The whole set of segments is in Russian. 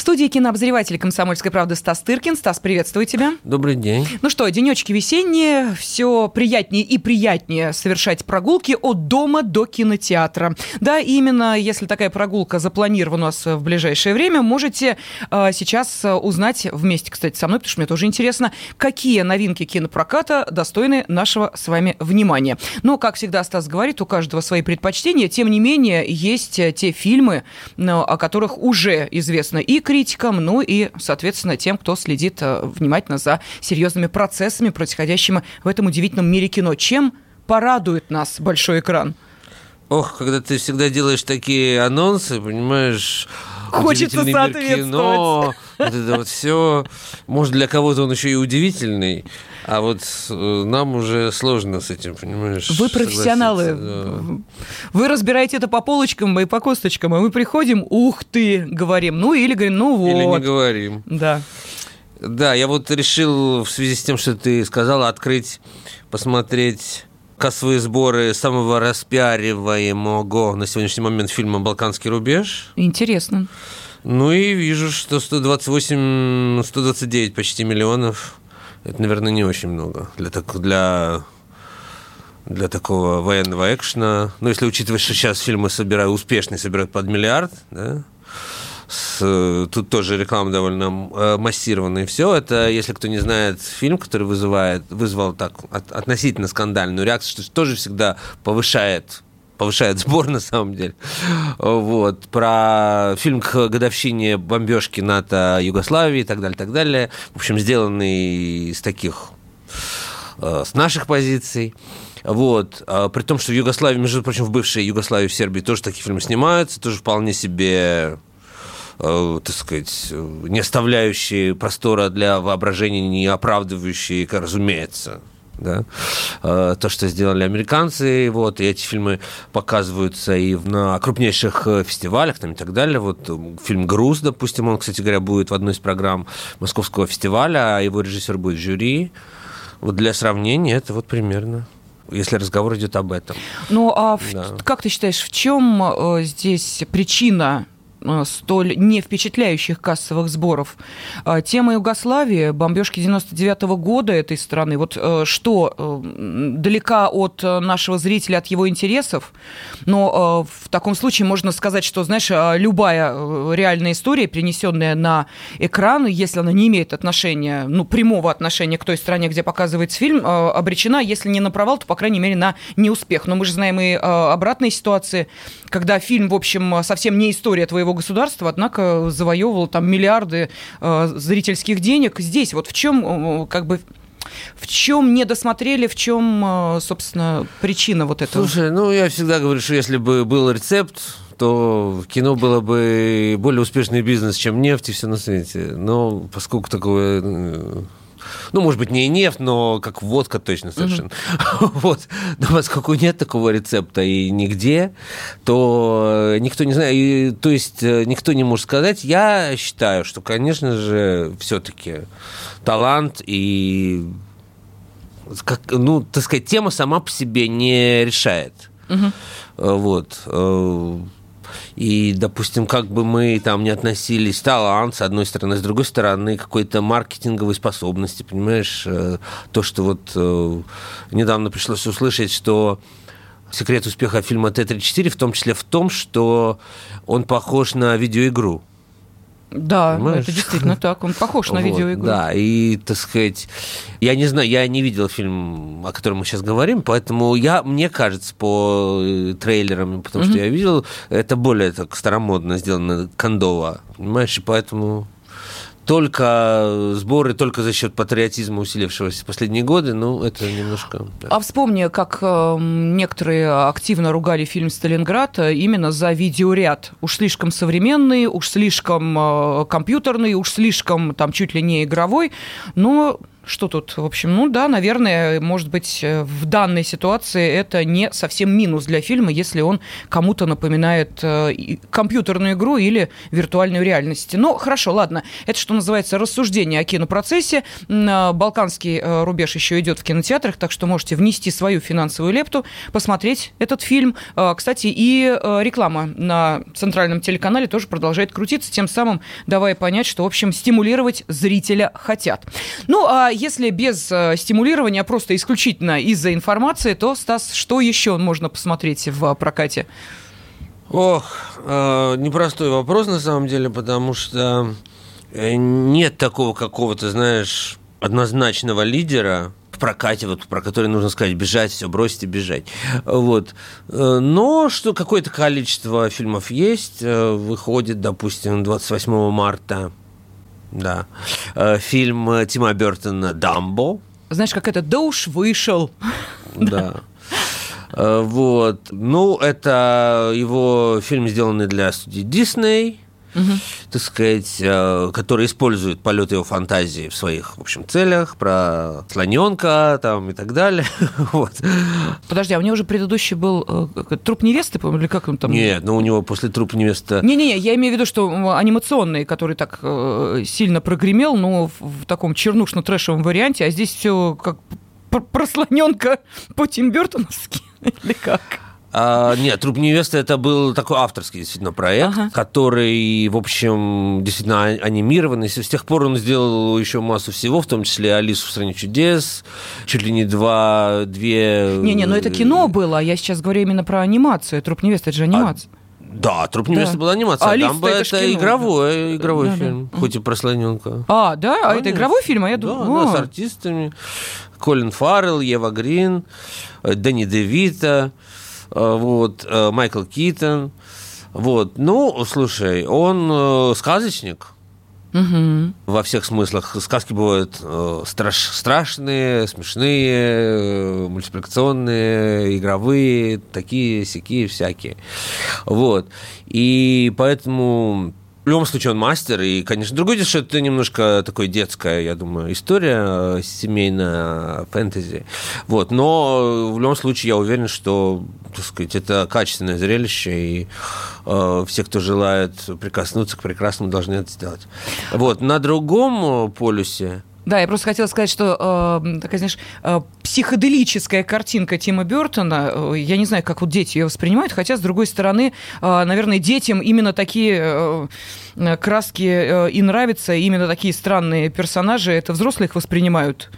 В студии кинообозреватель «Комсомольской правды» Стас Тыркин. Стас, приветствую тебя. Добрый день. Ну что, денечки весенние, все приятнее и приятнее совершать прогулки от дома до кинотеатра. Да, именно если такая прогулка запланирована у нас в ближайшее время, можете э, сейчас узнать вместе, кстати, со мной, потому что мне тоже интересно, какие новинки кинопроката достойны нашего с вами внимания. Но, как всегда Стас говорит, у каждого свои предпочтения, тем не менее, есть те фильмы, о которых уже известно и критикам, ну и, соответственно, тем, кто следит э, внимательно за серьезными процессами, происходящими в этом удивительном мире кино. Чем порадует нас большой экран? Ох, когда ты всегда делаешь такие анонсы, понимаешь, Хочется соответствовать. Кино, вот это вот все. Может, для кого-то он еще и удивительный, а вот э, нам уже сложно с этим, понимаешь? Вы профессионалы. Да. Вы разбираете это по полочкам и по косточкам, а мы приходим, ух ты, говорим. Ну, или говорим, ну вот. Или не говорим. Да. Да, я вот решил в связи с тем, что ты сказала, открыть, посмотреть кассовые сборы самого распиариваемого на сегодняшний момент фильма «Балканский рубеж». Интересно. Ну и вижу, что 128, 129 почти миллионов. Это, наверное, не очень много для, так, для, для такого военного экшена. Ну, если учитывать, что сейчас фильмы собирают, успешные собирают под миллиард, да, с, тут тоже реклама довольно э, массированная. И все это, если кто не знает, фильм, который вызывает, вызвал так от, относительно скандальную реакцию, что тоже всегда повышает повышает сбор на самом деле. Вот. Про фильм к годовщине бомбежки НАТО Югославии и так далее, так далее. В общем, сделанный из таких, э, с наших позиций. Вот. А при том, что в Югославии, между прочим, в бывшей Югославии, в Сербии тоже такие фильмы снимаются, тоже вполне себе Э, так сказать, не оставляющие простора для воображения, не оправдывающие, разумеется, да, э, то, что сделали американцы, вот, и эти фильмы показываются и на крупнейших э, фестивалях там, и так далее. Вот фильм «Груз», допустим, он, кстати говоря, будет в одной из программ Московского фестиваля, а его режиссер будет в жюри. Вот для сравнения это вот примерно если разговор идет об этом. Ну, а да. в, как ты считаешь, в чем э, здесь причина Э, столь не впечатляющих кассовых сборов. А, тема Югославии, бомбежки 99 -го года этой страны, вот э, что э, далека от нашего зрителя, от его интересов, но в таком случае можно сказать, что, знаешь, любая реальная история, перенесенная на экран, если она не имеет отношения, ну, прямого отношения к той стране, где показывается фильм, обречена, если не на провал, то, по крайней мере, на неуспех. Но мы же знаем и обратные ситуации, когда фильм, в общем, совсем не история твоего своего государства, однако завоевывал там миллиарды э, зрительских денег. Здесь вот в чем э, как бы в чем не досмотрели, в чем, э, собственно, причина вот этого? Слушай, ну я всегда говорю, что если бы был рецепт, то кино было бы более успешный бизнес, чем нефть и все на свете. Но поскольку такое э, ну, может быть, не нефть, но как водка точно совершенно. Mm-hmm. вот. Но поскольку нет такого рецепта и нигде, то никто не знает, и, то есть э, никто не может сказать. Я считаю, что, конечно же, все-таки талант и как, ну, так сказать, тема сама по себе не решает. Угу. Вот. И, допустим, как бы мы там не относились, талант, с одной стороны, с другой стороны, какой-то маркетинговой способности, понимаешь? Э, то, что вот э, недавно пришлось услышать, что секрет успеха фильма Т-34 в том числе в том, что он похож на видеоигру. Да, Понимаешь? это действительно так. Он похож на вот, видеоигру. Да, и, так сказать, я не знаю, я не видел фильм, о котором мы сейчас говорим, поэтому я, мне кажется, по э, трейлерам, потому mm-hmm. что я видел, это более так старомодно сделано, кондово, понимаешь, и поэтому только сборы, только за счет патриотизма, усилившегося в последние годы, ну, это немножко... Да. А вспомни, как э, некоторые активно ругали фильм «Сталинград» именно за видеоряд. Уж слишком современный, уж слишком э, компьютерный, уж слишком там чуть ли не игровой, но что тут, в общем, ну да, наверное, может быть, э, в данной ситуации это не совсем минус для фильма, если он кому-то напоминает э, компьютерную игру или виртуальную реальность. Но хорошо, ладно, это что называется рассуждение о кинопроцессе. Э, балканский рубеж еще идет в кинотеатрах, так что можете внести свою финансовую лепту, посмотреть этот фильм. Кстати, и реклама на центральном телеканале тоже продолжает крутиться, тем самым давая понять, что, в общем, стимулировать зрителя хотят. Ну, а если без э, стимулирования, а просто исключительно из-за информации, то, Стас, что еще можно посмотреть в прокате? Ох, э, непростой вопрос на самом деле, потому что э, нет такого какого-то, знаешь, однозначного лидера в прокате, вот, про который нужно сказать, бежать, все бросить и бежать. Вот. Э, но что какое-то количество фильмов есть, э, выходит, допустим, 28 марта да. Э, фильм э, Тима Бертона «Дамбо». Знаешь, как это «Да уж вышел». Да. Э, вот. Ну, это его фильм, сделанный для студии Дисней угу. так сказать, э, который использует полет его фантазии в своих, в общем, целях, про слоненка там и так далее. вот. Подожди, а у него уже предыдущий был э, труп невесты, или как он там? Нет, ну у него после труп невесты... Не-не-не, я имею в виду, что анимационный, который так э, сильно прогремел, но в, в таком чернушно-трэшевом варианте, а здесь все как про слоненка по Тим Бертоновски, или как? А, нет, «Труп невесты» это был такой авторский действительно проект, ага. который, в общем, действительно а, анимированный. С тех пор он сделал еще массу всего, в том числе «Алису в стране чудес», чуть ли не два, две... Не-не, но это кино было, а я сейчас говорю именно про анимацию. «Труп невесты» это же анимация. А, да, «Труп невесты» да. была анимация. А, Алиса, это, это кино, игровой, да. игровой да, фильм, да. хоть и про слоненка. А, да? А это игровой фильм? А я думаю... Да, да, с артистами. Колин Фаррелл, Ева Грин, э, Дэнни Девита... Э, вот, э, Майкл Китон, вот, ну, слушай, он э, сказочник, Угу. Во всех смыслах. Сказки бывают э, страш, страшные, смешные, э, мультипликационные, игровые, такие, сякие, всякие. Вот. И поэтому в любом случае он мастер, и, конечно, другое дело, что это немножко такое детская, я думаю, история, э, семейная, фэнтези. Вот, но в любом случае я уверен, что, так сказать, это качественное зрелище, и э, все, кто желает прикоснуться к прекрасному, должны это сделать. Вот, на другом полюсе да, я просто хотела сказать, что э, такая, знаешь, э, психоделическая картинка Тима Бертона, э, я не знаю, как вот дети ее воспринимают, хотя, с другой стороны, э, наверное, детям именно такие э, краски э, и нравятся, именно такие странные персонажи, это взрослые их воспринимают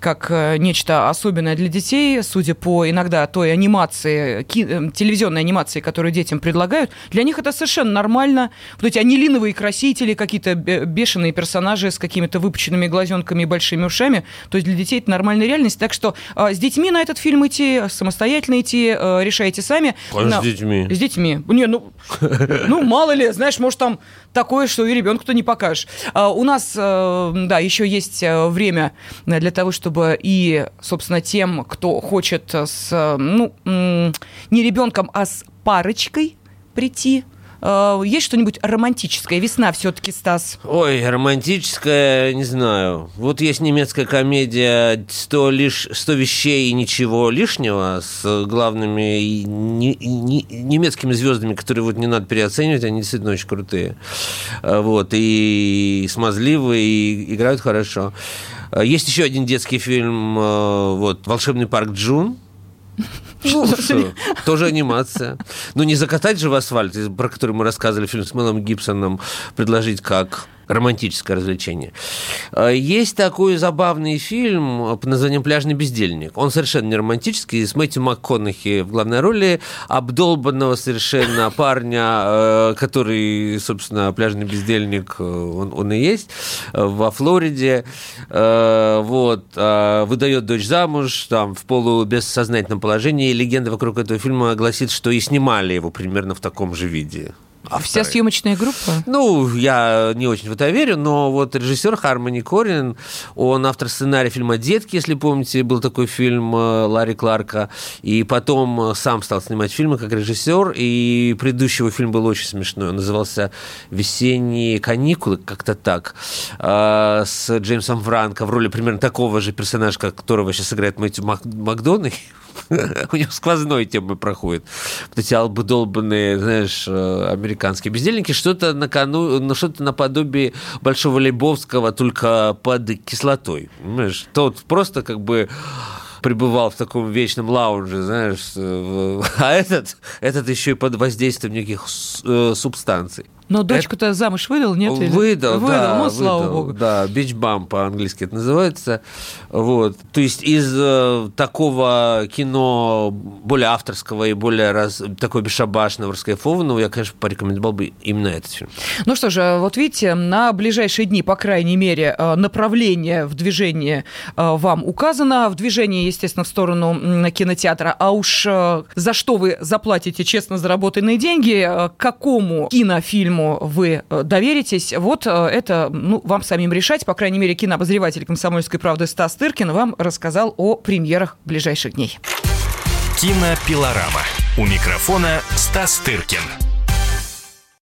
как э, нечто особенное для детей, судя по иногда той анимации, э, телевизионной анимации, которую детям предлагают, для них это совершенно нормально. Вот эти анилиновые красители, какие-то бешеные персонажи с какими-то выпученными глазенками и большими ушами, то есть для детей это нормальная реальность. Так что э, с детьми на этот фильм идти, самостоятельно идти, решайте сами. Конечно, с детьми. С детьми. Не, ну, ну, мало ли, знаешь, может, там такое, что и ребенку-то не покажешь. А, у нас, да, еще есть время для того, чтобы чтобы и, собственно, тем, кто хочет с, ну, не ребенком, а с парочкой прийти э, есть что-нибудь романтическое? Весна все-таки, Стас. Ой, романтическое, не знаю. Вот есть немецкая комедия «100, лиш... 100 вещей и ничего лишнего» с главными не... Не... немецкими звездами, которые вот не надо переоценивать, они действительно очень крутые. Э, вот, и смазливые, и играют хорошо. Э, есть еще один детский фильм, э, вот, «Волшебный парк Джун», тоже анимация. Ну, не закатать же в асфальт, про который мы рассказывали фильм с Мелом Гибсоном, предложить как романтическое развлечение. Э, есть такой забавный фильм под названием «Пляжный бездельник». Он совершенно не романтический, с Мэтью МакКонахи в главной роли, обдолбанного совершенно парня, э, который, собственно, пляжный бездельник, э, он, он и есть, во Флориде. Вот, выдает дочь замуж, там, в полубессознательном положении. И легенда вокруг этого фильма гласит, что и снимали его примерно в таком же виде. Авторы. Вся съемочная группа? Ну, я не очень в это верю, но вот режиссер Хармони Корин, он автор сценария фильма «Детки», если помните, был такой фильм э, Ларри Кларка, и потом сам стал снимать фильмы как режиссер, и предыдущий его фильм был очень смешной, он назывался «Весенние каникулы», как-то так, э, с Джеймсом Франко в роли примерно такого же персонажа, которого сейчас играет Мэтью Макдональд, у него сквозной темы проходит. Вот эти албы-долбанные, знаешь, э, американские бездельники, что-то на кону, ну, что-то наподобие Большого Лейбовского, только под кислотой. Понимаешь? Тот просто как бы пребывал в таком вечном лаунже, знаешь, а этот, этот еще и под воздействием неких э, субстанций. Но дочку-то это... замуж выдал, нет? Выдал, выдал, да. Ну, слава выдал, богу. Да, бичбам по-английски это называется. Вот. То есть из э, такого кино более авторского и более раз, такой бесшабашного, раскайфованного, я, конечно, порекомендовал бы именно этот фильм. Ну что же, вот видите, на ближайшие дни, по крайней мере, э, направление в движении э, вам указано. В движении, естественно, в сторону кинотеатра. А уж э, за что вы заплатите честно заработанные деньги, к какому кинофильму которому вы э, доверитесь, вот э, это ну, вам самим решать. По крайней мере, кинообозреватель «Комсомольской правды» Стас Тыркин вам рассказал о премьерах ближайших дней. Кинопилорама. У микрофона Стас Тыркин.